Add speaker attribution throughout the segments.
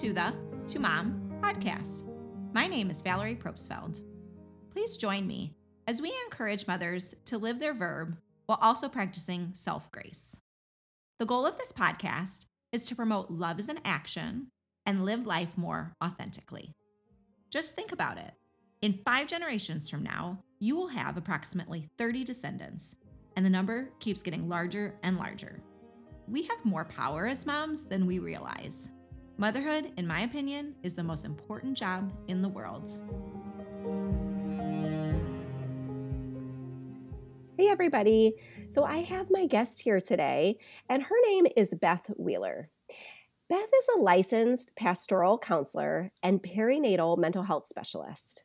Speaker 1: to the To Mom podcast. My name is Valerie Probstfeld. Please join me as we encourage mothers to live their verb while also practicing self grace. The goal of this podcast is to promote love as an action and live life more authentically. Just think about it. In five generations from now, you will have approximately 30 descendants, and the number keeps getting larger and larger. We have more power as moms than we realize. Motherhood, in my opinion, is the most important job in the world.
Speaker 2: Hey, everybody. So, I have my guest here today, and her name is Beth Wheeler. Beth is a licensed pastoral counselor and perinatal mental health specialist.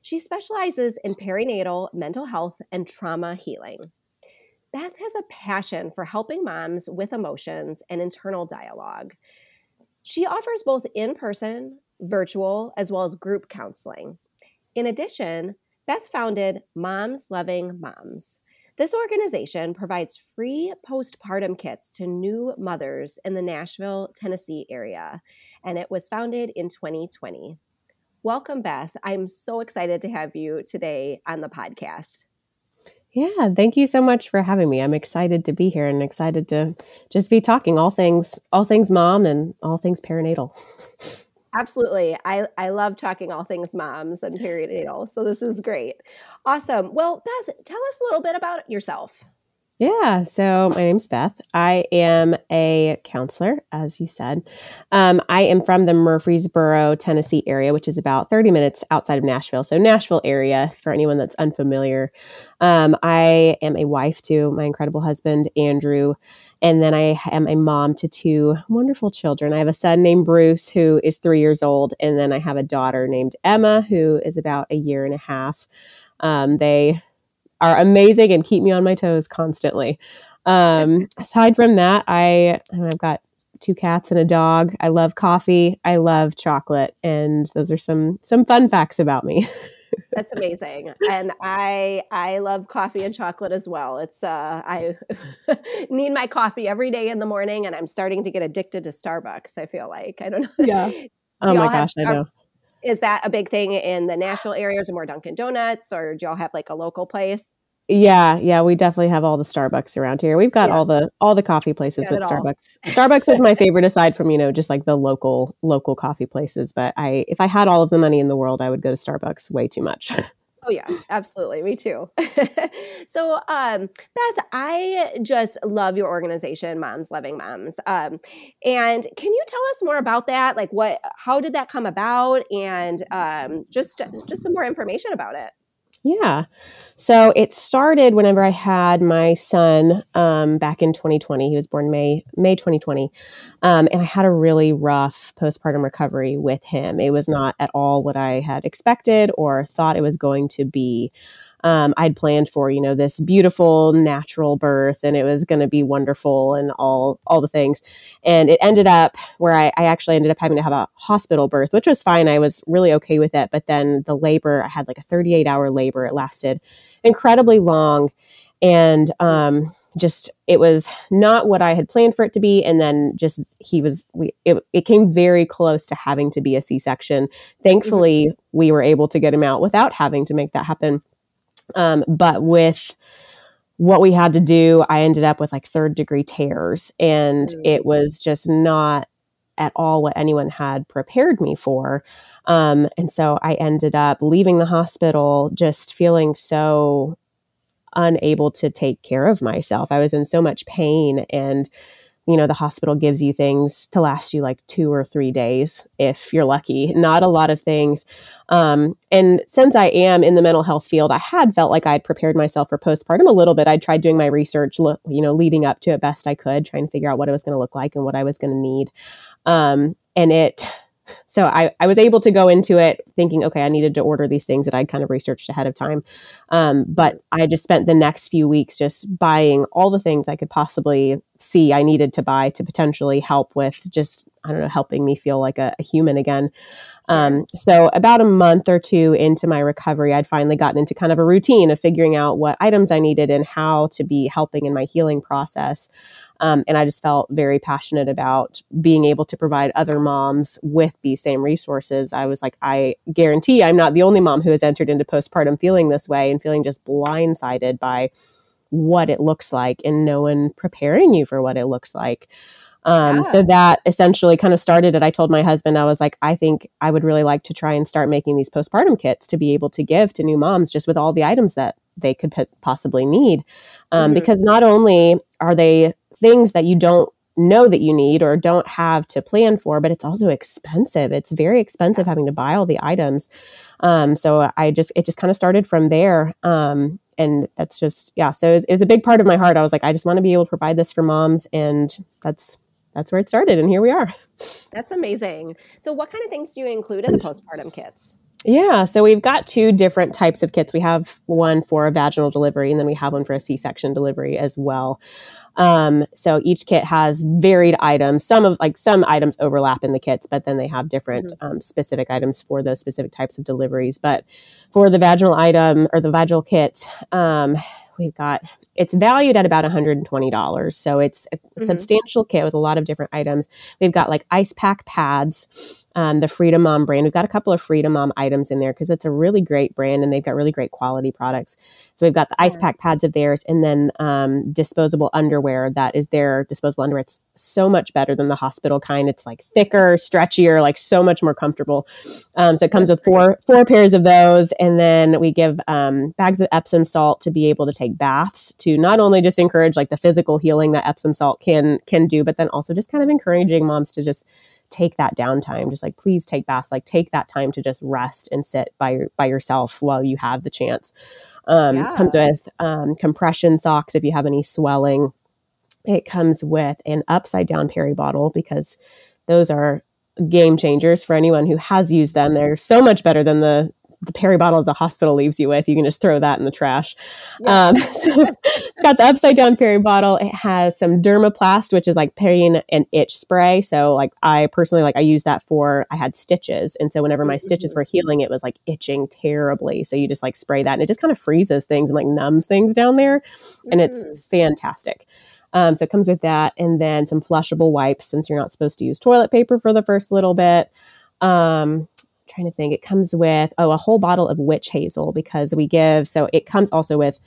Speaker 2: She specializes in perinatal mental health and trauma healing. Beth has a passion for helping moms with emotions and internal dialogue. She offers both in person, virtual, as well as group counseling. In addition, Beth founded Moms Loving Moms. This organization provides free postpartum kits to new mothers in the Nashville, Tennessee area, and it was founded in 2020. Welcome, Beth. I'm so excited to have you today on the podcast.
Speaker 3: Yeah, thank you so much for having me. I'm excited to be here and excited to just be talking all things all things mom and all things perinatal.
Speaker 2: Absolutely. I, I love talking all things moms and perinatal. So this is great. Awesome. Well, Beth, tell us a little bit about yourself.
Speaker 3: Yeah, so my name's Beth. I am a counselor, as you said. Um, I am from the Murfreesboro, Tennessee area, which is about 30 minutes outside of Nashville. So, Nashville area, for anyone that's unfamiliar. Um, I am a wife to my incredible husband, Andrew. And then I am a mom to two wonderful children. I have a son named Bruce, who is three years old. And then I have a daughter named Emma, who is about a year and a half. Um, they are amazing and keep me on my toes constantly. Um, aside from that, I I've got two cats and a dog. I love coffee. I love chocolate, and those are some some fun facts about me.
Speaker 2: That's amazing, and I I love coffee and chocolate as well. It's uh, I need my coffee every day in the morning, and I'm starting to get addicted to Starbucks. I feel like I don't know.
Speaker 3: Yeah. oh my gosh, Star- I know
Speaker 2: is that a big thing in the Nashville areas or more Dunkin' Donuts or do y'all have like a local place?
Speaker 3: Yeah, yeah, we definitely have all the Starbucks around here. We've got yeah. all the all the coffee places got with Starbucks. Starbucks is my favorite aside from, you know, just like the local local coffee places, but I if I had all of the money in the world, I would go to Starbucks way too much.
Speaker 2: Oh yeah, absolutely. Me too. so, um, Beth, I just love your organization, Moms Loving Moms. Um, and can you tell us more about that? Like, what, how did that come about, and um, just just some more information about it.
Speaker 3: Yeah. So it started whenever I had my son um, back in 2020. He was born May May 2020, um, and I had a really rough postpartum recovery with him. It was not at all what I had expected or thought it was going to be um, I'd planned for, you know, this beautiful natural birth and it was going to be wonderful and all, all the things. And it ended up where I, I actually ended up having to have a hospital birth, which was fine. I was really okay with it. But then the labor, I had like a 38 hour labor. It lasted incredibly long. And, um, just it was not what I had planned for it to be, and then just he was we it, it came very close to having to be a C section. Thankfully, mm-hmm. we were able to get him out without having to make that happen. Um, but with what we had to do, I ended up with like third degree tears, and mm. it was just not at all what anyone had prepared me for. Um, and so I ended up leaving the hospital just feeling so unable to take care of myself. I was in so much pain and you know, the hospital gives you things to last you like two or three days if you're lucky, not a lot of things. Um, and since I am in the mental health field, I had felt like I'd prepared myself for postpartum a little bit. I tried doing my research, you know, leading up to it best I could, trying to figure out what it was going to look like and what I was going to need. Um, and it, so I, I was able to go into it thinking, okay, I needed to order these things that I'd kind of researched ahead of time. Um, but I just spent the next few weeks just buying all the things I could possibly see I needed to buy to potentially help with just I don't know, helping me feel like a, a human again. Um, so about a month or two into my recovery, I'd finally gotten into kind of a routine of figuring out what items I needed and how to be helping in my healing process. Um, and I just felt very passionate about being able to provide other moms with these same resources. I was like, I guarantee I'm not the only mom who has entered into postpartum feeling this way and feeling just blindsided by what it looks like and no one preparing you for what it looks like. Um, yeah. So that essentially kind of started it. I told my husband, I was like, I think I would really like to try and start making these postpartum kits to be able to give to new moms just with all the items that they could p- possibly need. Um, mm-hmm. Because not only are they things that you don't know that you need or don't have to plan for, but it's also expensive. It's very expensive having to buy all the items. Um, so I just, it just kind of started from there. Um, and that's just, yeah. So it was, it was, a big part of my heart. I was like, I just want to be able to provide this for moms. And that's, that's where it started. And here we are.
Speaker 2: That's amazing. So what kind of things do you include in the postpartum kits?
Speaker 3: Yeah, so we've got two different types of kits. We have one for a vaginal delivery, and then we have one for a C section delivery as well. Um, so each kit has varied items. Some of like some items overlap in the kits, but then they have different mm-hmm. um, specific items for those specific types of deliveries. But for the vaginal item or the vaginal kit, um, we've got it's valued at about $120. So it's a mm-hmm. substantial kit with a lot of different items. We've got like ice pack pads, um, the Frida Mom brand. We've got a couple of Frida Mom items in there because it's a really great brand and they've got really great quality products. So we've got the ice pack pads of theirs and then um, disposable underwear that is their disposable underwear. It's so much better than the hospital kind. It's like thicker, stretchier, like so much more comfortable. Um, so it comes with four four pairs of those, and then we give um, bags of Epsom salt to be able to take baths to not only just encourage like the physical healing that Epsom salt can can do, but then also just kind of encouraging moms to just take that downtime just like please take baths like take that time to just rest and sit by by yourself while you have the chance. Um, yeah. comes with um, compression socks if you have any swelling. It comes with an upside down peri bottle because those are game changers for anyone who has used them. They're so much better than the the peri bottle the hospital leaves you with. You can just throw that in the trash. Yeah. Um, so it's got the upside down peri bottle. It has some Dermoplast, which is like pain and itch spray. So like I personally like I use that for I had stitches, and so whenever my stitches were healing, it was like itching terribly. So you just like spray that, and it just kind of freezes things and like numbs things down there, and mm. it's fantastic. Um, so it comes with that, and then some flushable wipes since you're not supposed to use toilet paper for the first little bit. Um, trying to think. It comes with oh a whole bottle of witch hazel because we give so it comes also with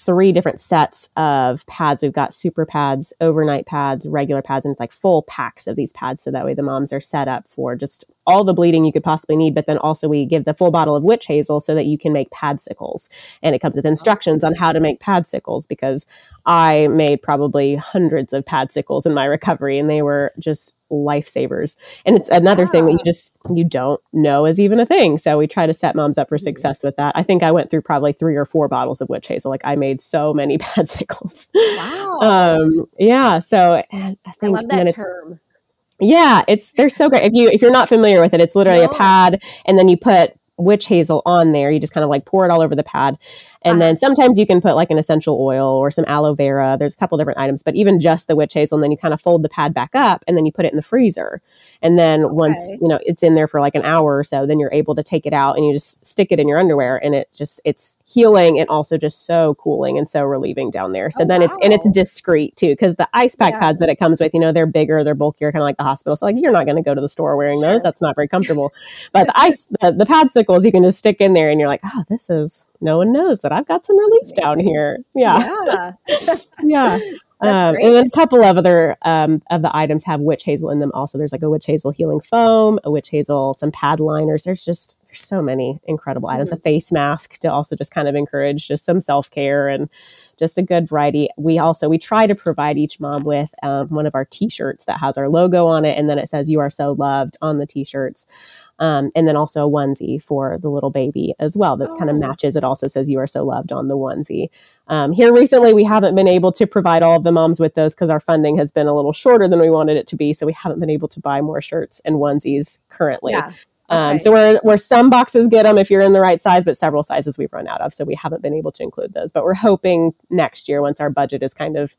Speaker 3: three different sets of pads. We've got super pads, overnight pads, regular pads, and it's like full packs of these pads. So that way the moms are set up for just all the bleeding you could possibly need. But then also we give the full bottle of witch hazel so that you can make padsicles. And it comes with instructions on how to make padsicles because I made probably hundreds of padsicles in my recovery and they were just lifesavers. And it's another thing that you just you don't know is even a thing. So we try to set moms up for mm-hmm. success with that. I think I went through probably three or four bottles of witch hazel. Like I made so many padsicles. Wow. Um, yeah. So I think
Speaker 2: I love that term.
Speaker 3: Yeah, it's they're so great. If you if you're not familiar with it, it's literally no. a pad, and then you put witch hazel on there. You just kind of like pour it all over the pad. And uh-huh. then sometimes you can put like an essential oil or some aloe vera. There's a couple different items, but even just the witch hazel, and then you kind of fold the pad back up and then you put it in the freezer. And then okay. once, you know, it's in there for like an hour or so, then you're able to take it out and you just stick it in your underwear and it just it's healing and also just so cooling and so relieving down there. So oh, then wow. it's and it's discreet too, because the ice pack yeah. pads that it comes with, you know, they're bigger, they're bulkier, kind of like the hospital. So like you're not going to go to the store wearing sure. those. That's not very comfortable. But the ice the, the padsicles you can just stick in there and you're like, oh, this is no one knows that I've got some relief down here. Yeah. Yeah. yeah. Um, and then a couple of other um, of the items have witch hazel in them also. There's like a witch hazel healing foam, a witch hazel, some pad liners. There's just, there's so many incredible items. Mm-hmm. A face mask to also just kind of encourage just some self care and just a good variety. We also, we try to provide each mom with um, one of our t-shirts that has our logo on it. And then it says, you are so loved on the t-shirts. Um, and then also a onesie for the little baby as well. That's oh. kind of matches. It also says "You are so loved" on the onesie. Um, here recently, we haven't been able to provide all of the moms with those because our funding has been a little shorter than we wanted it to be. So we haven't been able to buy more shirts and onesies currently. Yeah. Um, okay. So where where some boxes get them if you're in the right size, but several sizes we've run out of, so we haven't been able to include those. But we're hoping next year, once our budget is kind of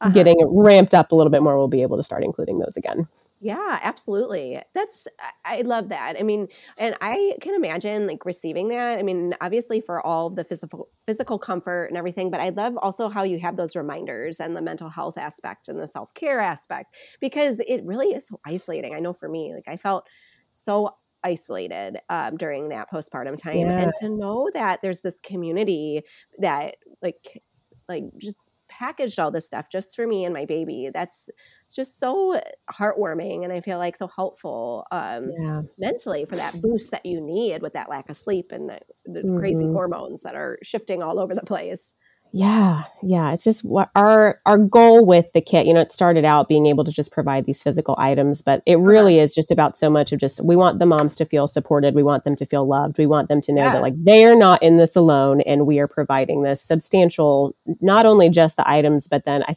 Speaker 3: uh-huh. getting ramped up a little bit more, we'll be able to start including those again.
Speaker 2: Yeah, absolutely. That's I love that. I mean, and I can imagine like receiving that. I mean, obviously for all the physical physical comfort and everything, but I love also how you have those reminders and the mental health aspect and the self-care aspect because it really is so isolating. I know for me, like I felt so isolated um, during that postpartum time yeah. and to know that there's this community that like like just packaged all this stuff just for me and my baby. That's just so heartwarming and I feel like so helpful um, yeah. mentally for that boost that you need with that lack of sleep and the, the mm-hmm. crazy hormones that are shifting all over the place.
Speaker 3: Yeah, yeah. It's just what our our goal with the kit. You know, it started out being able to just provide these physical items, but it really is just about so much of just we want the moms to feel supported. We want them to feel loved. We want them to know yeah. that like they are not in this alone, and we are providing this substantial, not only just the items, but then I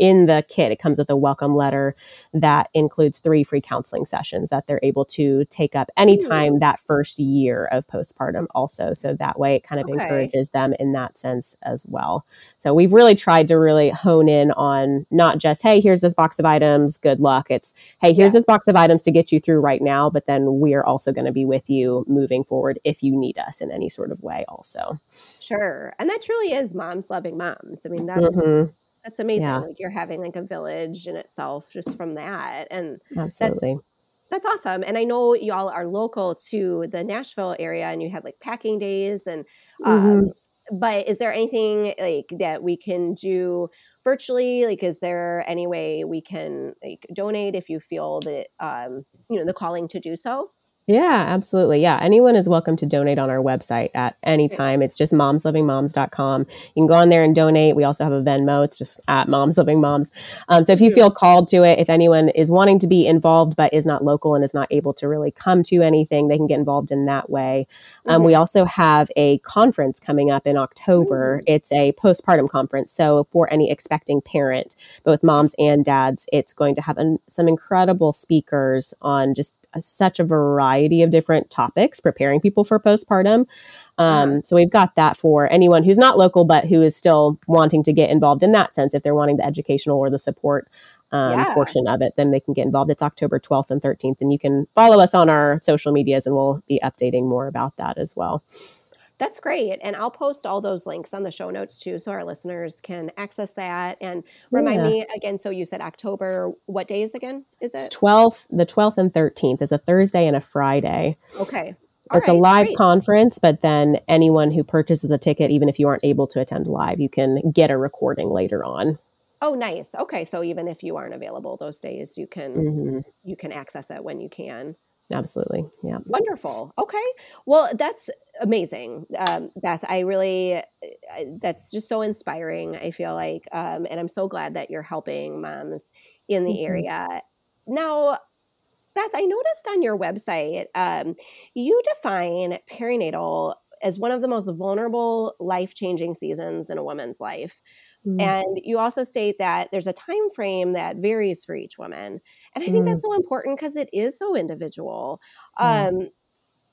Speaker 3: in the kit, it comes with a welcome letter that includes three free counseling sessions that they're able to take up anytime mm. that first year of postpartum, also. So that way it kind of okay. encourages them in that sense as well. So we've really tried to really hone in on not just, hey, here's this box of items, good luck. It's, hey, here's yeah. this box of items to get you through right now, but then we are also going to be with you moving forward if you need us in any sort of way, also.
Speaker 2: Sure. And that truly is moms loving moms. I mean, that's. Mm-hmm that's amazing. Yeah. Like you're having like a village in itself just from that. And
Speaker 3: absolutely.
Speaker 2: That's, that's awesome. And I know y'all are local to the Nashville area and you have like packing days and um mm-hmm. but is there anything like that we can do virtually? Like is there any way we can like donate if you feel that um you know the calling to do so?
Speaker 3: Yeah, absolutely. Yeah. Anyone is welcome to donate on our website at any time. It's just momslovingmoms.com. You can go on there and donate. We also have a Venmo. It's just at momslivingmoms. Um, so if you feel called to it, if anyone is wanting to be involved but is not local and is not able to really come to anything, they can get involved in that way. Um. We also have a conference coming up in October. It's a postpartum conference. So for any expecting parent, both moms and dads, it's going to have an, some incredible speakers on just a, such a variety of different topics preparing people for postpartum. Um. So we've got that for anyone who's not local but who is still wanting to get involved in that sense. If they're wanting the educational or the support um, yeah. portion of it, then they can get involved. It's October 12th and 13th, and you can follow us on our social medias, and we'll be updating more about that as well.
Speaker 2: That's great. And I'll post all those links on the show notes too, so our listeners can access that. And remind yeah. me again, so you said October, what days again is it?
Speaker 3: It's 12th, the 12th and 13th is a Thursday and a Friday.
Speaker 2: Okay.
Speaker 3: All it's right, a live great. conference, but then anyone who purchases the ticket, even if you aren't able to attend live, you can get a recording later on.
Speaker 2: Oh, nice. Okay, so even if you aren't available those days, you can mm-hmm. you can access it when you can.
Speaker 3: Absolutely. Yeah.
Speaker 2: Wonderful. Okay. Well, that's amazing, um, Beth. I really, I, that's just so inspiring. I feel like, um, and I'm so glad that you're helping moms in the mm-hmm. area. Now, Beth, I noticed on your website, um, you define perinatal as one of the most vulnerable, life changing seasons in a woman's life. Mm. And you also state that there's a time frame that varies for each woman. And I think mm. that's so important because it is so individual. Mm. Um,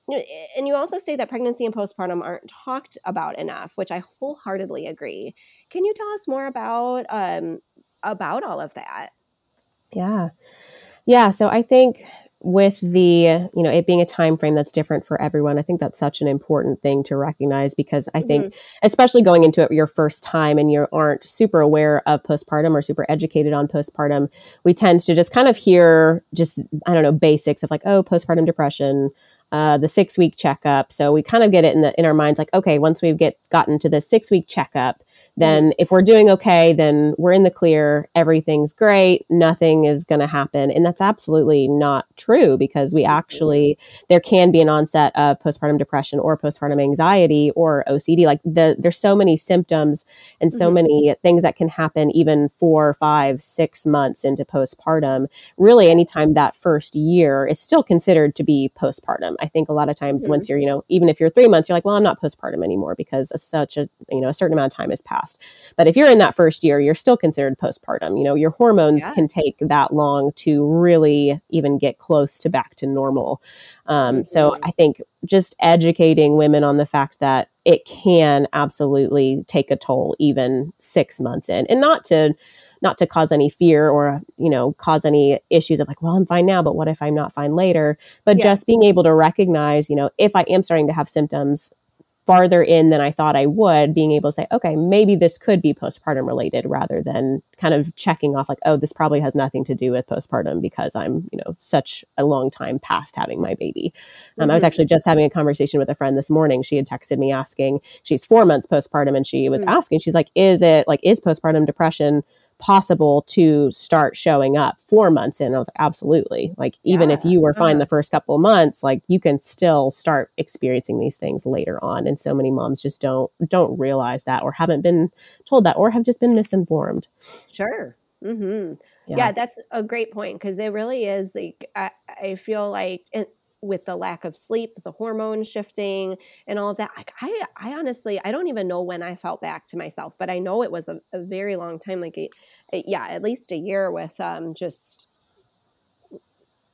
Speaker 2: and you also state that pregnancy and postpartum aren't talked about enough, which I wholeheartedly agree. Can you tell us more about um, about all of that?
Speaker 3: Yeah, yeah. So I think with the you know it being a time frame that's different for everyone i think that's such an important thing to recognize because i mm-hmm. think especially going into it your first time and you aren't super aware of postpartum or super educated on postpartum we tend to just kind of hear just i don't know basics of like oh postpartum depression uh, the six week checkup so we kind of get it in the in our minds like okay once we get gotten to the six week checkup then if we're doing okay, then we're in the clear. Everything's great. Nothing is going to happen. And that's absolutely not true because we actually, there can be an onset of postpartum depression or postpartum anxiety or OCD. Like the, there's so many symptoms and so mm-hmm. many things that can happen even four, five, six months into postpartum. Really, anytime that first year is still considered to be postpartum. I think a lot of times mm-hmm. once you're, you know, even if you're three months, you're like, well, I'm not postpartum anymore because such a, you know, a certain amount of time has passed fast. But if you're in that first year, you're still considered postpartum. You know, your hormones yeah. can take that long to really even get close to back to normal. Um, mm-hmm. So I think just educating women on the fact that it can absolutely take a toll even six months in, and not to not to cause any fear or you know cause any issues of like well i'm fine now but what if i'm not fine later but
Speaker 2: Yeah.
Speaker 3: just being able to recognize you know if i am starting to have symptoms farther in than i thought i would being able to say okay maybe this could be postpartum related rather than kind of checking off like oh this probably has nothing to do with postpartum because i'm you know such a long time past having my baby um, i was
Speaker 2: Mhm.
Speaker 3: actually just having a conversation with a friend this morning she had texted me asking she's four months postpartum and she was
Speaker 2: Mm.
Speaker 3: asking she's like is it like is postpartum depression possible to start showing up four months in. I was like, absolutely. Like, even if you were fine
Speaker 2: uh-huh.
Speaker 3: the first couple of months, like you can still start experiencing these things later on. And so many moms just don't don't realize that or haven't been told that or have just been misinformed.
Speaker 2: Sure. Mm-hmm. Yeah. that's a great point because it really is like I, I feel like it, with the lack of sleep, the hormone shifting, and all of that. Like I, I honestly, I don't even know when I felt back to myself, but I know it was a, a very long time. Like, a, a- yeah, at least a year with um just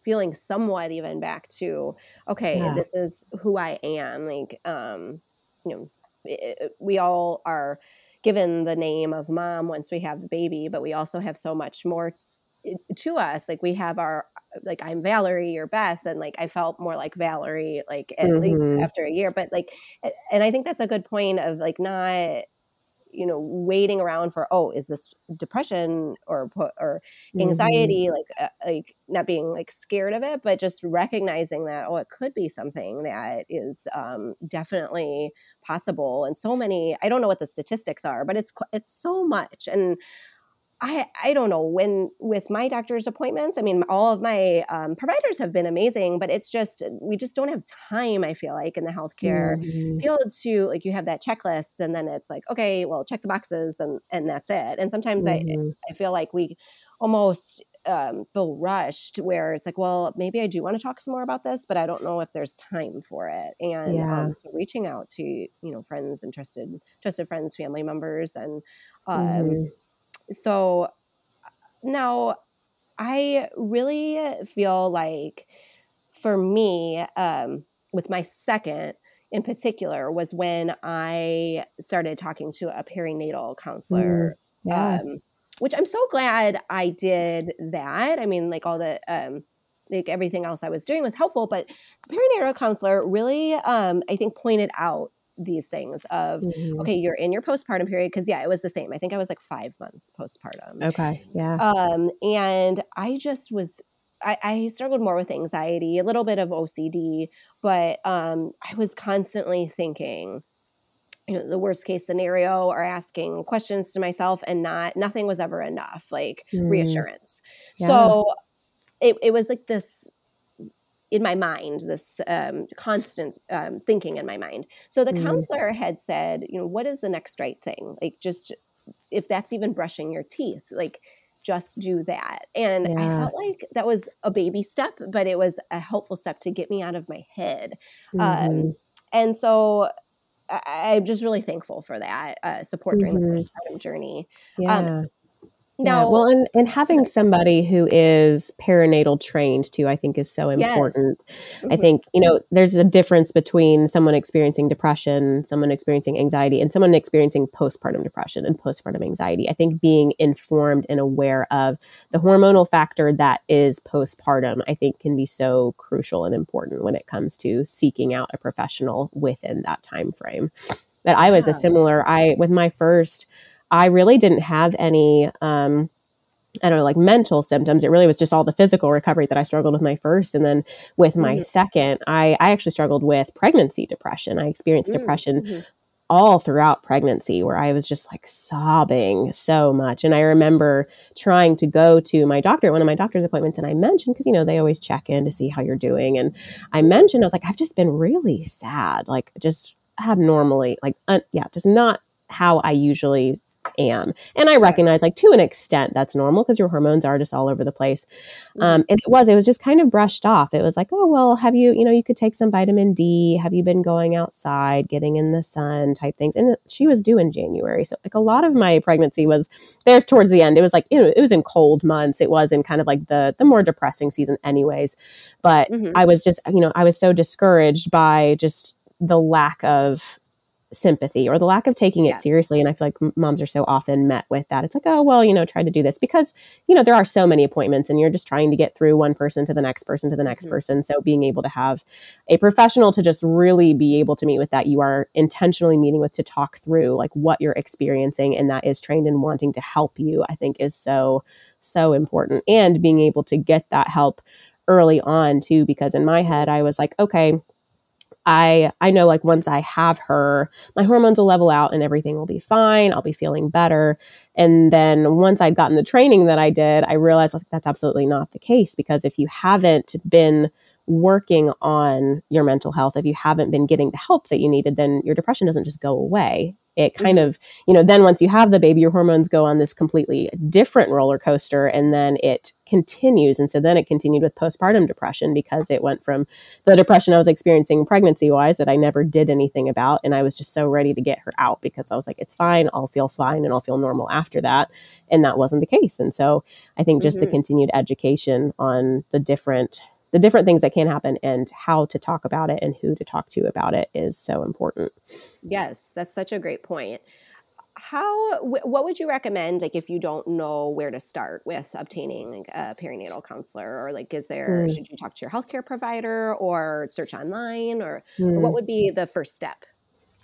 Speaker 2: feeling somewhat even back to okay,
Speaker 3: Yeah.
Speaker 2: this is who I am. Like, um, you know, i i we all are given the name of mom once we have the baby, but we also have so much more to us. Like we have our like I'm Valerie or Beth, and like I felt more like Valerie like at least
Speaker 3: Mhm.
Speaker 2: after a year. But like, and I think that's a good point of like not you know waiting around for oh is this depression or or
Speaker 3: Mhm.
Speaker 2: anxiety like uh, like not being like scared of it but just recognizing that oh it could be something that is um, definitely possible and so many i don't know what the statistics are but it's it's so much and I, I don't know when with my doctor's appointments. I mean, all of my um, providers have been amazing, but it's just we just don't have time. I feel like in the healthcare
Speaker 3: Mhm.
Speaker 2: field to like you have that checklist, and then it's like okay, well, check the boxes, and and that's it. And sometimes I
Speaker 3: Mhm.
Speaker 2: I feel like we almost um, feel rushed where it's like, well, maybe I do want to talk some more about this, but I don't know if there's time for it. And
Speaker 3: Yeah.
Speaker 2: um, so reaching out to you know friends and trusted trusted friends, family members, and um,
Speaker 3: Mhm.
Speaker 2: So now I really feel like for me, um, with my second in particular, was when I started talking to a perinatal counselor
Speaker 3: Yeah.
Speaker 2: um, which I'm so glad I did that. I mean, like all the um, like everything else I was doing was helpful, but the perinatal counselor really, um, I think, pointed out these things of
Speaker 3: Mhm.
Speaker 2: okay, you're in your postpartum period because yeah, it was the same. I think I was like five months postpartum,
Speaker 3: Okay. Yeah.
Speaker 2: um, and I just was. I, I struggled more with anxiety, a little bit of OCD, but um, I was constantly thinking, you know the worst case scenario or asking questions to myself and not nothing was ever enough like
Speaker 3: Mm.
Speaker 2: reassurance
Speaker 3: Yeah.
Speaker 2: so it, it was like this in my mind this um, constant um, thinking in my mind so the
Speaker 3: Mm.
Speaker 2: counselor had said you know what is the next right thing like just if that's even brushing your teeth like just do that and i felt like that was a baby step but it was a helpful step to get me out of my head
Speaker 3: Mhm.
Speaker 2: um, and so I, I'm just really thankful for that uh, support during
Speaker 3: Mhm.
Speaker 2: the postpartum journey.
Speaker 3: yeah.
Speaker 2: um,
Speaker 3: Yeah, well, and, and having somebody who is perinatal trained too, I think is so
Speaker 2: yes,
Speaker 3: important. I
Speaker 2: Mhm.
Speaker 3: think, you know, there's a difference between someone experiencing depression, someone experiencing anxiety, and someone experiencing postpartum depression and postpartum anxiety. I think being informed and aware of the hormonal factor that is postpartum, I think can be so crucial and important when it comes to seeking out a professional within that time frame. But I was a similar, I with my first, I really didn't have any um I don't know, like mental symptoms. It really was just all the physical recovery that I struggled with my first. And then with my
Speaker 2: Mhm.
Speaker 3: second, I, I actually struggled with pregnancy depression. I experienced
Speaker 2: Mm,
Speaker 3: depression
Speaker 2: mhm.
Speaker 3: all throughout pregnancy where I was just like sobbing so much. And I remember trying to go to my doctor at one of my doctor's appointments and I mentioned, because, you know, they always check in to see how you're doing. And I mentioned, I was like, I've just been really sad, like just abnormally, like, un- yeah, just not how I usually am. And I recognize, like, to an extent, that's normal because your hormones are just all over the place. Um, and it was, it was just kind of brushed off. It was like, oh, well, have you, you know, you could take some vitamin D. Have you been going outside, getting in the sun type things? And she was due in January. So, like, a lot of my pregnancy was there towards the end. It was like, you know, it was in cold months. It was in kind of like the, the more depressing season, anyways. But
Speaker 2: Mhm.
Speaker 3: I was just, you know, I was so discouraged by just the lack of sympathy or the lack of taking it
Speaker 2: Yeah.
Speaker 3: seriously. And I feel like moms are so often met with that. It's like, oh, well, you know, try to do this because, you know, there are so many appointments and you're just trying to get through one person to the next person to the next
Speaker 2: Mhm.
Speaker 3: person. So being able to have a professional to just really be able to meet with that you are intentionally meeting with to talk through like what you're experiencing and that is trained in wanting to help you, I think is so, so important. And being able to get that help early on too, because in my head, I was like, okay, I I know like once I have her, my hormones will level out and everything will be fine. I'll be feeling better. And then once I'd gotten the training that I did, I realized like that's absolutely not the case because if you haven't been working on your mental health, if you haven't been getting the help that you needed, then your depression doesn't just go away. It kind of, you know, then once you have the baby, your hormones go on this completely different roller coaster and then it continues. And so then it continued with postpartum depression because it went from the depression I was experiencing pregnancy wise that I never did anything about. And I was just so ready to get her out because I was like, it's fine. I'll feel fine and I'll feel normal after that. And that wasn't the case. And so I think just the
Speaker 2: Mhm.
Speaker 3: continued education on the different the different things that can happen and how to talk about it and who to talk to about it is so important.
Speaker 2: Yes, that's such a great point. How, what would you recommend, like, if you don't know where to start with obtaining like, a perinatal counselor, or like, is there,
Speaker 3: Mm.
Speaker 2: should you talk to your healthcare provider or search online, or,
Speaker 3: Mm.
Speaker 2: what would be the first step?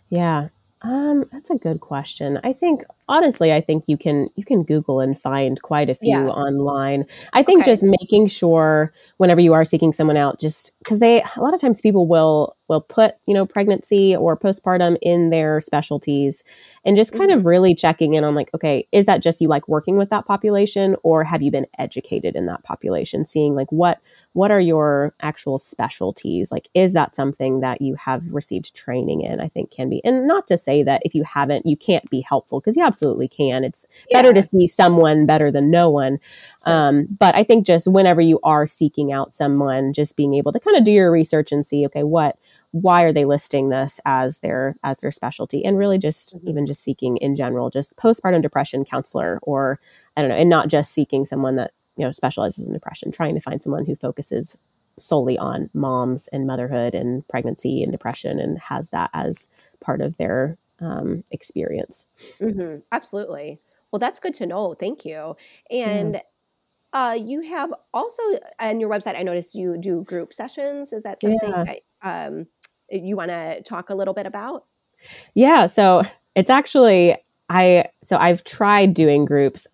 Speaker 3: Yeah. Um, that's a good question. I think honestly, I think you can you can Google and find quite a few
Speaker 2: Yeah.
Speaker 3: online. I think
Speaker 2: Okay.
Speaker 3: just making sure whenever you are seeking someone out, just because they a lot of times people will will put you know pregnancy or postpartum in their specialties, and just kind
Speaker 2: Mm-hmm.
Speaker 3: of really checking in on like, okay, is that just you like working with that population, or have you been educated in that population? Seeing like what what are your actual specialties like is that something that you have received training in i think can be and not to say that if you haven't you can't be helpful because you absolutely can it's better to see someone better than no one. Um, but i think just whenever you are seeking out someone just being able to kind of do your research and see okay what why are they listing this as their as their specialty and really just
Speaker 2: Mhm.
Speaker 3: even just seeking in general just postpartum depression counselor or i don't know and not just seeking someone that you know specializes in depression trying to find someone who focuses solely on moms and motherhood and pregnancy and depression and has that as part of their um, experience
Speaker 2: hmm Absolutely. Well, that's good to know. Thank you. And uh, you have also on your website, I noticed you do group sessions. Is that something
Speaker 3: Yeah.
Speaker 2: that um, you want to talk a little bit about?
Speaker 3: yeah so it's actually i so i've tried doing groups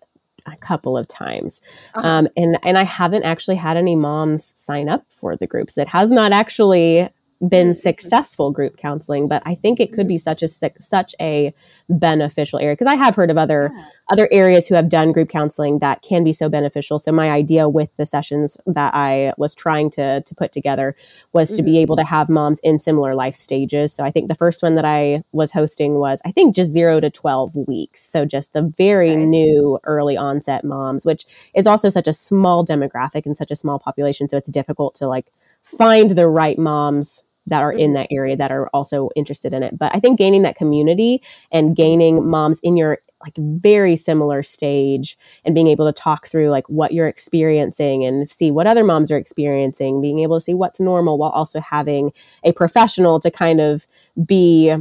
Speaker 3: a couple of times
Speaker 2: Uh-huh.
Speaker 3: um, and and i haven't actually had any moms sign up for the groups it has not actually been
Speaker 2: Mhm.
Speaker 3: successful group counseling but i think it could be such a such a beneficial area because i have heard of other
Speaker 2: Yeah.
Speaker 3: other areas who have done group counseling that can be so beneficial. So my idea with the sessions that i was trying to to put together was to be able to have moms in similar life stages. So i think the first one that i was hosting was i think just 0 to 12 weeks. So just the very new early onset moms which is also such a small demographic and such a small population. So it's difficult to like find the right moms that are in
Speaker 2: Mhm.
Speaker 3: that area that are also interested in it but i think gaining that community and gaining moms in your like very similar stage and being able to talk through like what you're experiencing and see what other moms are experiencing being able to see what's normal while also having a professional to kind of be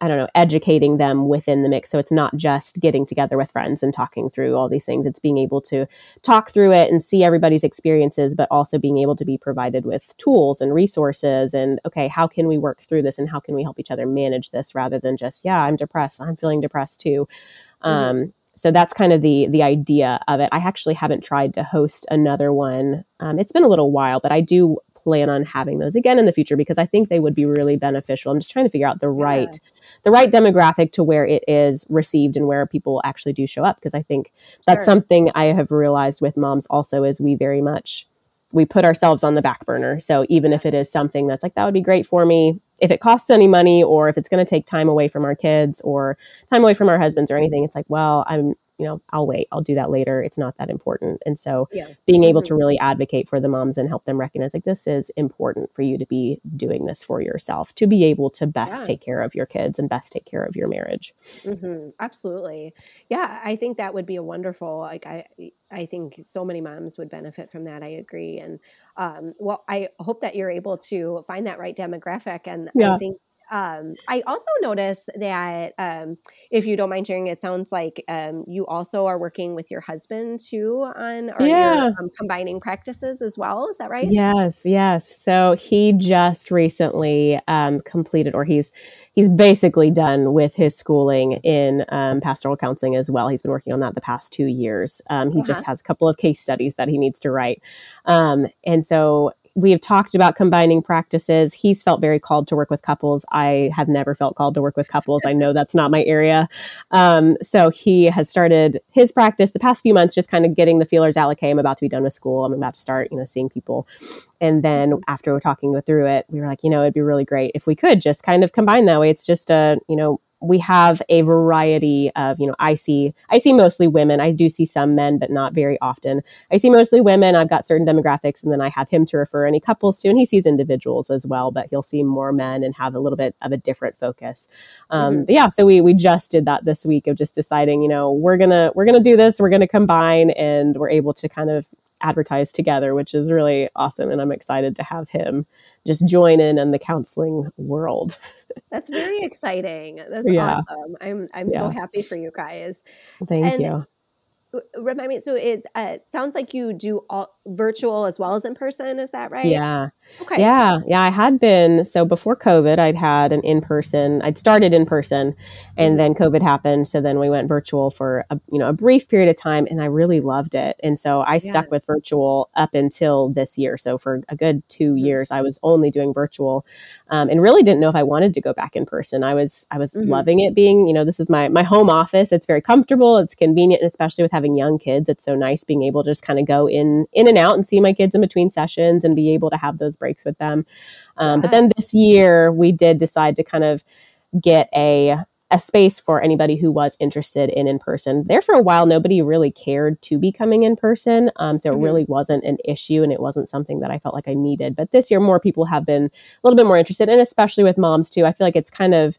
Speaker 3: I don't know, educating them within the mix. So it's not just getting together with friends and talking through all these things. It's being able to talk through it and see everybody's experiences, but also being able to be provided with tools and resources and, okay, how can we work through this and how can we help each other manage this rather than just, yeah, I'm depressed. I'm feeling depressed too.
Speaker 2: Mhm.
Speaker 3: Um, so that's kind of the the idea of it. I actually haven't tried to host another one. Um, it's been a little while, but I do plan on having those again in the future because I think they would be really beneficial. I'm just trying to figure out the
Speaker 2: Yeah.
Speaker 3: right the right demographic to where it is received and where people actually do show up because I think that's
Speaker 2: Sure.
Speaker 3: something I have realized with moms also is we very much we put ourselves on the back burner. So even if it is something that's like that would be great for me, if it costs any money or if it's going to take time away from our kids or time away from our husbands or anything, it's like, well, I'm you know, I'll wait. I'll do that later. It's not that important. And so
Speaker 2: Yeah.
Speaker 3: being able
Speaker 2: Mhm.
Speaker 3: to really advocate for the moms and help them recognize like this is important for you to be doing this for yourself, to be able to best
Speaker 2: Yeah.
Speaker 3: take care of your kids and best take care of your marriage.
Speaker 2: hmm Absolutely. Yeah, I think that would be a wonderful. Like I, I think so many moms would benefit from that. I agree. And um, well, I hope that you're able to find that right demographic. And I
Speaker 3: Yeah.
Speaker 2: think um, I also noticed that um, if you don't mind sharing, it sounds like um, you also are working with your husband too on
Speaker 3: Yeah.
Speaker 2: um, combining practices as well. Is that right?
Speaker 3: Yes, yes. So he just recently um, completed, or he's he's basically done with his schooling in um, pastoral counseling as well. He's been working on that the past two years. Um, he
Speaker 2: Uh-huh.
Speaker 3: just has a couple of case studies that he needs to write, um, and so we have talked about combining practices. He's felt very called to work with couples. I have never felt called to work with couples. I know that's not my area. Um, so he has started his practice the past few months, just kind of getting the feelers out. Like, hey, I'm about to be done with school. I'm about to start, you know, seeing people. And then after we're talking through it, we were like, you know, it'd be really great if we could just kind of combine that way. It's just a, you know, we have a variety of, you know, I see, I see mostly women. I do see some men, but not very often. I see mostly women. I've got certain demographics, and then I have him to refer any couples to, and he sees individuals as well, but he'll see more men and have a little bit of a different focus. Um,
Speaker 2: Mhm.
Speaker 3: yeah, so we we just did that this week of just deciding, you know, we're gonna we're gonna do this, we're gonna combine, and we're able to kind of advertise together, which is really awesome, and I'm excited to have him just join in in the counseling world.
Speaker 2: That's very exciting. That's
Speaker 3: Yeah.
Speaker 2: awesome. I'm I'm so happy for you guys.
Speaker 3: Thank
Speaker 2: And
Speaker 3: you.
Speaker 2: Remind me. So it uh, sounds like you do all virtual as well as in person. Is that right?
Speaker 3: Yeah.
Speaker 2: Okay.
Speaker 3: Yeah, yeah, I had been so before COVID, I'd had an in person. I'd started in person, and then COVID happened. So then we went virtual for a you know a brief period of time, and I really loved it. And so I stuck with virtual up until this year. So for a good 2
Speaker 2: Mhm.
Speaker 3: years, I was only doing virtual, um, and really didn't know if I wanted to go back in person. I was I was
Speaker 2: Mhm.
Speaker 3: loving it being you know this is my my home office. It's very comfortable. It's convenient, and especially with having young kids, it's so nice being able to just kind of go in in and out and see my kids in between sessions and be able to have those breaks with them. Um, But then this year, we did decide to kind of get a a space for anybody who was interested in in person. There for a while, nobody really cared to be coming in person, um, so it
Speaker 2: Mhm.
Speaker 3: really wasn't an issue, and it wasn't something that I felt like I needed. But this year, more people have been a little bit more interested, and especially with moms too. I feel like it's kind of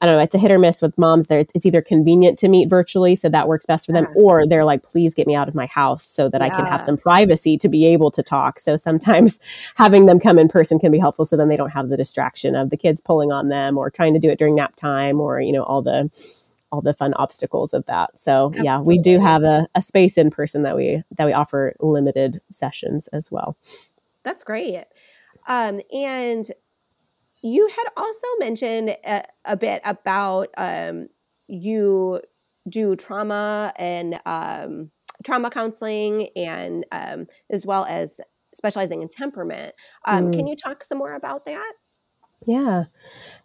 Speaker 3: I don't know, it's a hit or miss with moms. There, it's either convenient to meet virtually, so that works best for them,
Speaker 2: Yeah.
Speaker 3: or they're like, "Please get me out of my house so that I can have some privacy to be able to talk." So sometimes having them come in person can be helpful, so then they don't have the distraction of the kids pulling on them or trying to do it during nap time, or you know all the all the fun obstacles of that. So yeah, we do have a, a space in person that we that we offer limited sessions as well.
Speaker 2: That's great. Um, and you had also mentioned a, a bit about um, you do trauma and um, trauma counseling, and um, as well as specializing in temperament. Um, Can you talk some more about that?
Speaker 3: Yeah.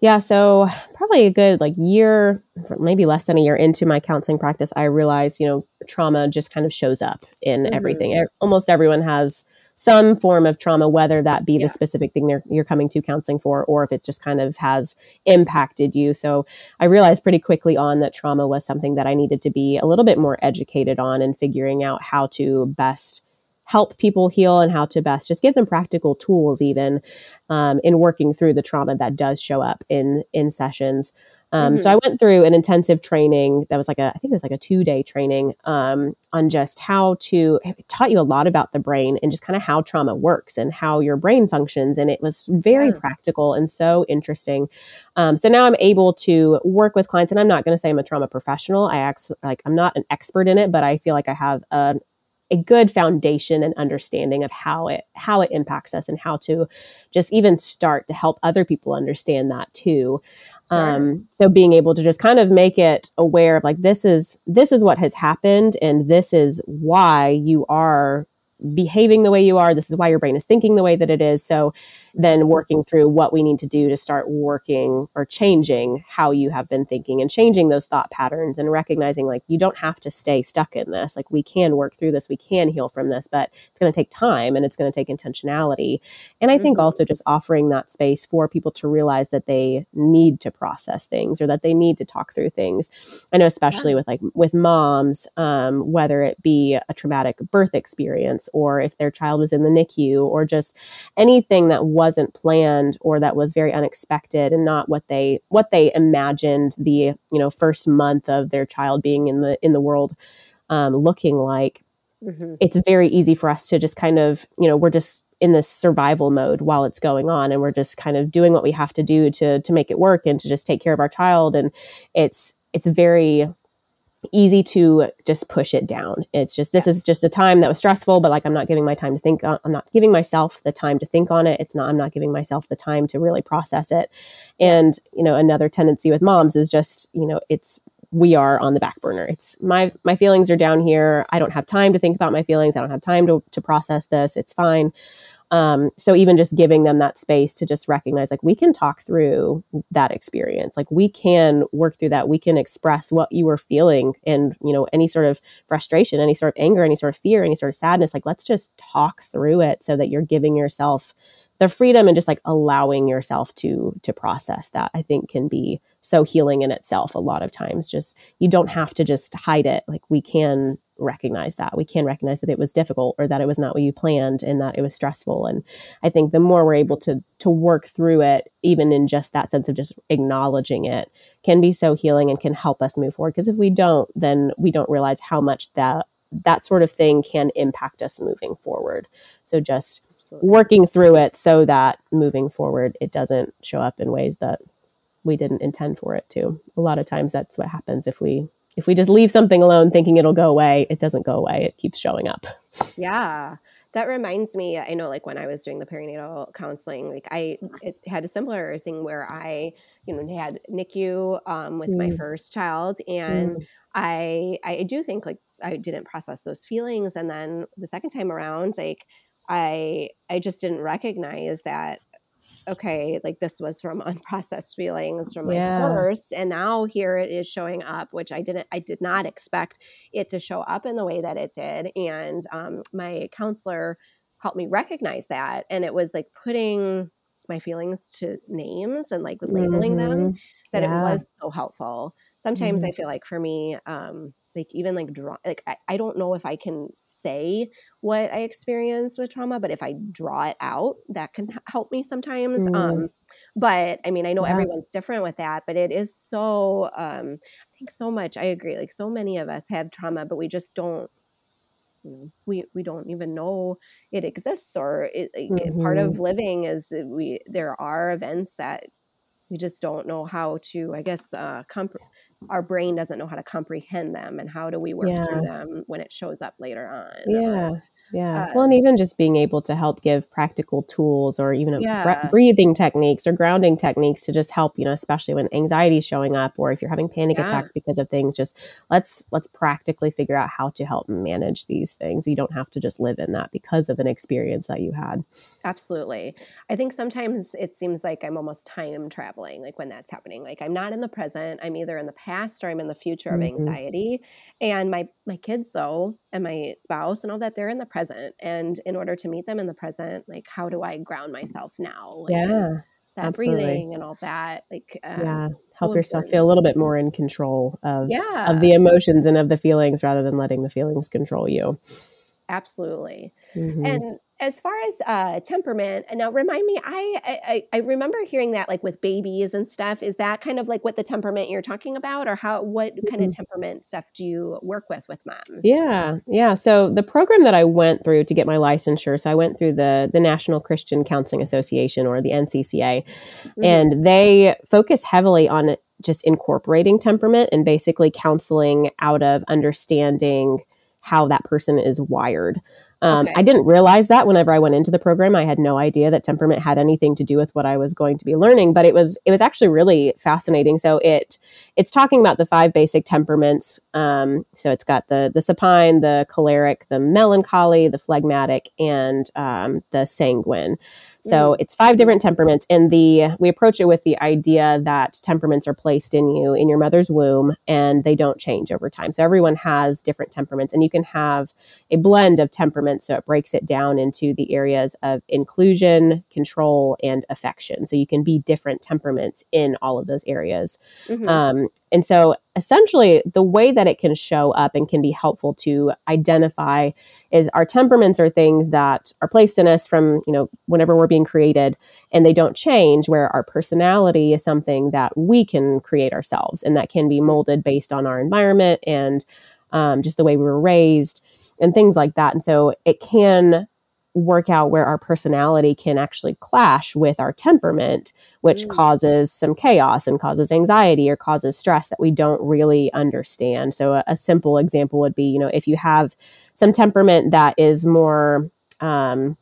Speaker 3: Yeah. So, probably a good like year, maybe less than a year into my counseling practice, I realized, you know, trauma just kind of shows up in
Speaker 2: Mhm.
Speaker 3: everything. Almost everyone has some form of trauma, whether that be
Speaker 2: Yeah.
Speaker 3: the specific thing they're, you're coming to counseling for, or if it just kind of has impacted you. So, I realized pretty quickly on that trauma was something that I needed to be a little bit more educated on and figuring out how to best help people heal and how to best just give them practical tools even um, in working through the trauma that does show up in in sessions um, so i went through an intensive training that was like a i think it was like a two day training um, on just how to it taught you a lot about the brain and just kind of how trauma works and how your brain functions and it was very
Speaker 2: Yeah.
Speaker 3: practical and so interesting um, so now i'm able to work with clients and i'm not going to say i'm a trauma professional i act like i'm not an expert in it but i feel like i have a a good foundation and understanding of how it how it impacts us and how to just even start to help other people understand that too. Um, so being able to just kind of make it aware of like this is this is what has happened and this is why you are behaving the way you are. This is why your brain is thinking the way that it is. So then working through what we need to do to start working or changing how you have been thinking and changing those thought patterns and recognizing like you don't have to stay stuck in this like we can work through this we can heal from this but it's going to take time and it's going to take intentionality and i think
Speaker 2: Mhm.
Speaker 3: also just offering that space for people to realize that they need to process things or that they need to talk through things i know especially
Speaker 2: Yeah.
Speaker 3: with like with moms um, whether it be a traumatic birth experience or if their child was in the nicu or just anything that wasn't planned or that was very unexpected and not what they what they imagined the you know first month of their child being in the in the world um, looking like
Speaker 2: Mhm.
Speaker 3: it's very easy for us to just kind of you know we're just in this survival mode while it's going on and we're just kind of doing what we have to do to to make it work and to just take care of our child and it's it's very easy to just push it down. It's just this is just a time that was stressful, but like I'm not giving my time to think. On, I'm not giving myself the time to think on it. It's not. I'm not giving myself the time to really process it. And you know, another tendency with moms is just you know, it's we are on the back burner. It's my my feelings are down here. I don't have time to think about my feelings. I don't have time to to process this. It's fine. Um, so even just giving them that space to just recognize like we can talk through that experience. Like we can work through that. We can express what you were feeling and you know any sort of frustration any sort of anger any sort of fear any sort of sadness. Like let's just talk through it so that you're giving yourself the freedom and just like allowing yourself to to process that i think can be so healing in itself a lot of times. Just you don't have to just hide it. Like we can recognize that. We can recognize that it was difficult or that it was not what you planned and that it was stressful. And i think the more we're able to to work through it even in just that sense of just acknowledging it can be so healing and can help us move forward. Because if we don't then we don't realize how much that that sort of thing can impact us moving forward. So just Absolutely. working through it so that moving forward it doesn't show up in ways that we didn't intend for it to. A lot of times that's what happens if we if we just leave something alone thinking it'll go away, it doesn't go away. It keeps showing up.
Speaker 2: Yeah. That reminds me, I know like when I was doing the perinatal counseling, like I had a similar thing where I, you know, had NICU um, with mm. my first child and mm. I I do think like I didn't process those feelings and then the second time around like I I just didn't recognize that okay, like this was from unprocessed feelings from my yeah. first, and now here it is showing up, which I didn't, I did not expect it to show up in the way that it did. And um, my counselor helped me recognize that, and it was like putting my feelings to names and like labeling mm-hmm. them that yeah. it was so helpful. Sometimes mm-hmm. I feel like for me, um, like even like draw like I, I don't know if i can say what i experienced with trauma but if i draw it out that can help me sometimes mm. um but i mean i know yeah. everyone's different with that but it is so um i think so much i agree like so many of us have trauma but we just don't we we don't even know it exists or it, mm-hmm. part of living is we there are events that we just don't know how to i guess uh, comp- our brain doesn't know how to comprehend them and how do we work yeah. through them when it shows up later on
Speaker 3: yeah yeah. Uh, well, and even just being able to help give practical tools or even yeah. breathing techniques or grounding techniques to just help, you know, especially when anxiety is showing up or if you're having panic yeah. attacks because of things, just let's let's practically figure out how to help manage these things. You don't have to just live in that because of an experience that you had.
Speaker 2: Absolutely. I think sometimes it seems like I'm almost time traveling like when that's happening. Like I'm not in the present, I'm either in the past or I'm in the future of mm-hmm. anxiety. And my my kids though and my spouse and all that they're in the present and in order to meet them in the present like how do i ground myself now
Speaker 3: like, yeah
Speaker 2: that absolutely. breathing and all that like
Speaker 3: um, yeah help so yourself feel a little bit more in control of yeah. of the emotions and of the feelings rather than letting the feelings control you
Speaker 2: absolutely mm-hmm. and as far as uh, temperament, now remind me, I, I, I remember hearing that like with babies and stuff. Is that kind of like what the temperament you're talking about, or how what kind mm-hmm. of temperament stuff do you work with with moms?
Speaker 3: Yeah, yeah. So the program that I went through to get my licensure, so I went through the the National Christian Counseling Association or the NCCA, mm-hmm. and they focus heavily on just incorporating temperament and basically counseling out of understanding how that person is wired. Um, okay. I didn't realize that whenever I went into the program. I had no idea that temperament had anything to do with what I was going to be learning, but it was it was actually really fascinating. So it it's talking about the five basic temperaments. Um, so it's got the the supine, the choleric, the melancholy, the phlegmatic, and um, the sanguine. So mm. it's five different temperaments, and the we approach it with the idea that temperaments are placed in you in your mother's womb, and they don't change over time. So everyone has different temperaments, and you can have a blend of temperaments. So it breaks it down into the areas of inclusion, control, and affection. So you can be different temperaments in all of those areas. Mm-hmm. Um, and so essentially, the way that it can show up and can be helpful to identify is our temperaments are things that are placed in us from, you know, whenever we're being created and they don't change, where our personality is something that we can create ourselves and that can be molded based on our environment and um, just the way we were raised and things like that. And so it can work out where our personality can actually clash with our temperament, which mm. causes some chaos and causes anxiety or causes stress that we don't really understand. So, a, a simple example would be, you know, if you have some temperament that is more um,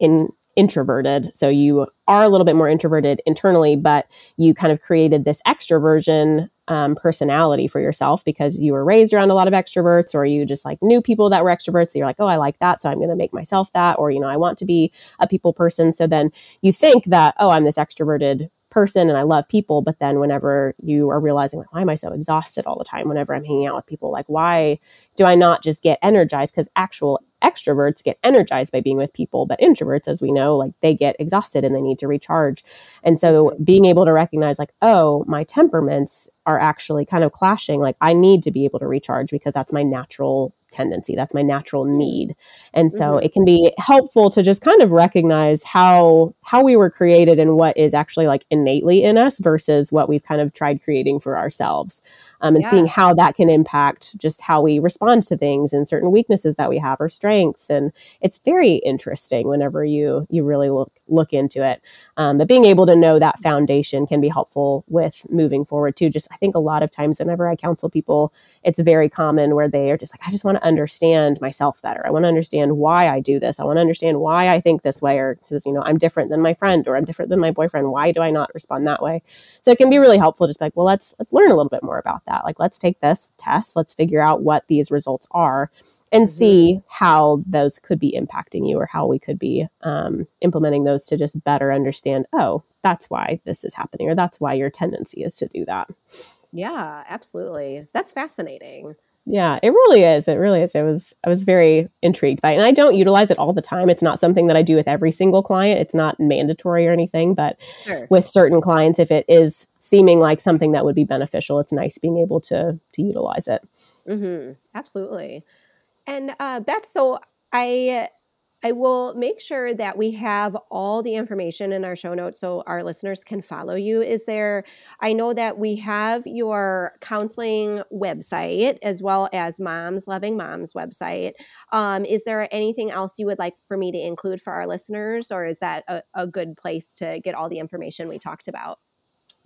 Speaker 3: in introverted. So you are a little bit more introverted internally, but you kind of created this extroversion um, personality for yourself because you were raised around a lot of extroverts or you just like knew people that were extroverts. So you're like, oh, I like that. So I'm going to make myself that. Or, you know, I want to be a people person. So then you think that, oh, I'm this extroverted person and I love people. But then whenever you are realizing, like, why am I so exhausted all the time whenever I'm hanging out with people? Like, why do I not just get energized? Because actual extroverts get energized by being with people, but introverts, as we know, like they get exhausted and they need to recharge. And so being able to recognize, like, oh, my temperaments are actually kind of clashing. Like, I need to be able to recharge because that's my natural tendency. That's my natural need. And so mm-hmm. it can be helpful to just kind of recognize how how we were created and what is actually like innately in us versus what we've kind of tried creating for ourselves um, and yeah. seeing how that can impact just how we respond to things and certain weaknesses that we have or strengths. And it's very interesting whenever you you really look look into it. Um, but being able to know that foundation can be helpful with moving forward too. Just i think a lot of times whenever i counsel people it's very common where they are just like i just want to understand myself better i want to understand why i do this i want to understand why i think this way or because you know i'm different than my friend or i'm different than my boyfriend why do i not respond that way so it can be really helpful just like well let's let's learn a little bit more about that that. Like, let's take this test, let's figure out what these results are and mm-hmm. see how those could be impacting you or how we could be um, implementing those to just better understand, oh, that's why this is happening or that's why your tendency is to do that.
Speaker 2: Yeah, absolutely. That's fascinating.
Speaker 3: Yeah, it really is. It really is. It was I was very intrigued by it. And I don't utilize it all the time. It's not something that I do with every single client. It's not mandatory or anything, but sure. with certain clients if it is seeming like something that would be beneficial, it's nice being able to to utilize it.
Speaker 2: hmm Absolutely. And uh, Beth, so I I will make sure that we have all the information in our show notes so our listeners can follow you. Is there, I know that we have your counseling website as well as Moms Loving Moms website. Um, is there anything else you would like for me to include for our listeners, or is that a, a good place to get all the information we talked about?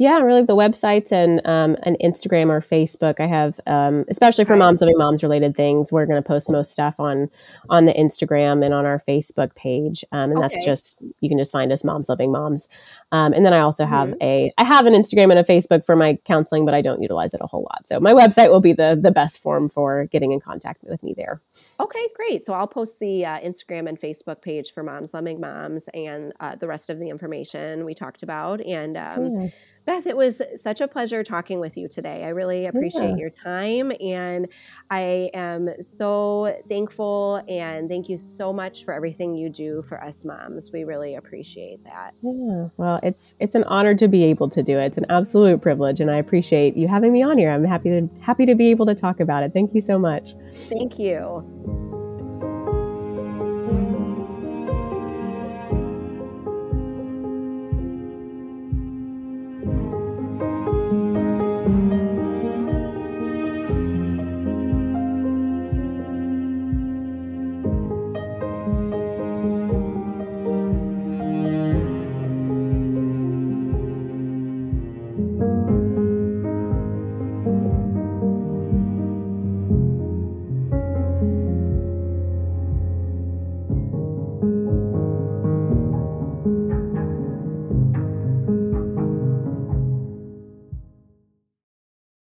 Speaker 3: Yeah, really the websites and um, an Instagram or Facebook. I have, um, especially for moms loving moms related things. We're going to post most stuff on on the Instagram and on our Facebook page, um, and okay. that's just you can just find us moms loving moms. Um, and then I also have mm-hmm. a I have an Instagram and a Facebook for my counseling, but I don't utilize it a whole lot. So my website will be the the best form for getting in contact with me there.
Speaker 2: Okay, great. So I'll post the uh, Instagram and Facebook page for moms loving moms and uh, the rest of the information we talked about and. Um, Beth, it was such a pleasure talking with you today. I really appreciate yeah. your time and I am so thankful and thank you so much for everything you do for us moms. We really appreciate that.
Speaker 3: Yeah. Well, it's it's an honor to be able to do it. It's an absolute privilege and I appreciate you having me on here. I'm happy to happy to be able to talk about it. Thank you so much.
Speaker 2: Thank you.